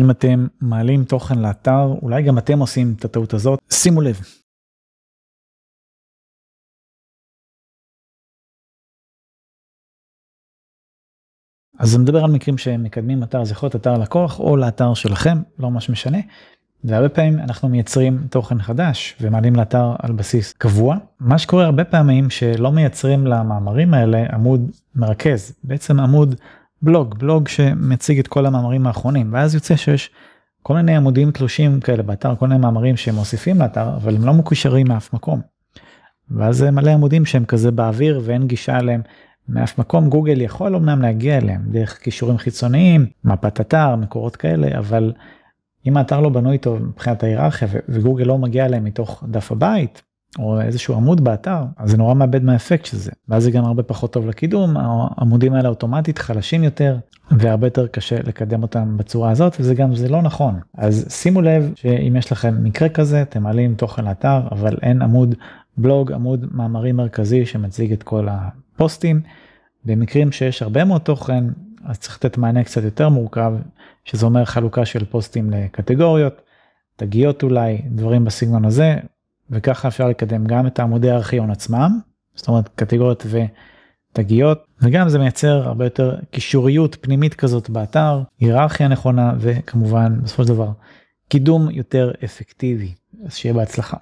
אם אתם מעלים תוכן לאתר, אולי גם אתם עושים את הטעות הזאת, שימו לב. אז אני מדבר על מקרים שמקדמים אתר, זה יכול להיות אתר לקוח או לאתר שלכם, לא ממש משנה. והרבה פעמים אנחנו מייצרים תוכן חדש ומעלים לאתר על בסיס קבוע. מה שקורה הרבה פעמים שלא מייצרים למאמרים האלה עמוד מרכז, בעצם עמוד בלוג, בלוג שמציג את כל המאמרים האחרונים, ואז יוצא שיש כל מיני עמודים תלושים כאלה באתר, כל מיני מאמרים שהם מוסיפים לאתר, אבל הם לא מקושרים מאף מקום. ואז זה מלא עמודים שהם כזה באוויר ואין גישה אליהם מאף מקום גוגל יכול אמנם להגיע אליהם דרך קישורים חיצוניים מפת אתר מקורות כאלה אבל אם האתר לא בנוי טוב מבחינת ההיררכיה וגוגל לא מגיע אליהם מתוך דף הבית או איזשהו עמוד באתר אז זה נורא מאבד מהאפקט של זה ואז זה גם הרבה פחות טוב לקידום העמודים האלה אוטומטית חלשים יותר והרבה יותר קשה לקדם אותם בצורה הזאת וזה גם זה לא נכון אז שימו לב שאם יש לכם מקרה כזה אתם מעלים תוכן לאתר אבל אין עמוד בלוג עמוד מאמרים מרכזי שמציג את כל הפוסטים. במקרים שיש הרבה מאוד תוכן אז צריך לתת מענה קצת יותר מורכב שזה אומר חלוקה של פוסטים לקטגוריות, תגיות אולי, דברים בסגנון הזה וככה אפשר לקדם גם את העמודי הארכיון עצמם, זאת אומרת קטגוריות ותגיות וגם זה מייצר הרבה יותר קישוריות פנימית כזאת באתר, היררכיה נכונה וכמובן בסופו של דבר קידום יותר אפקטיבי, אז שיהיה בהצלחה.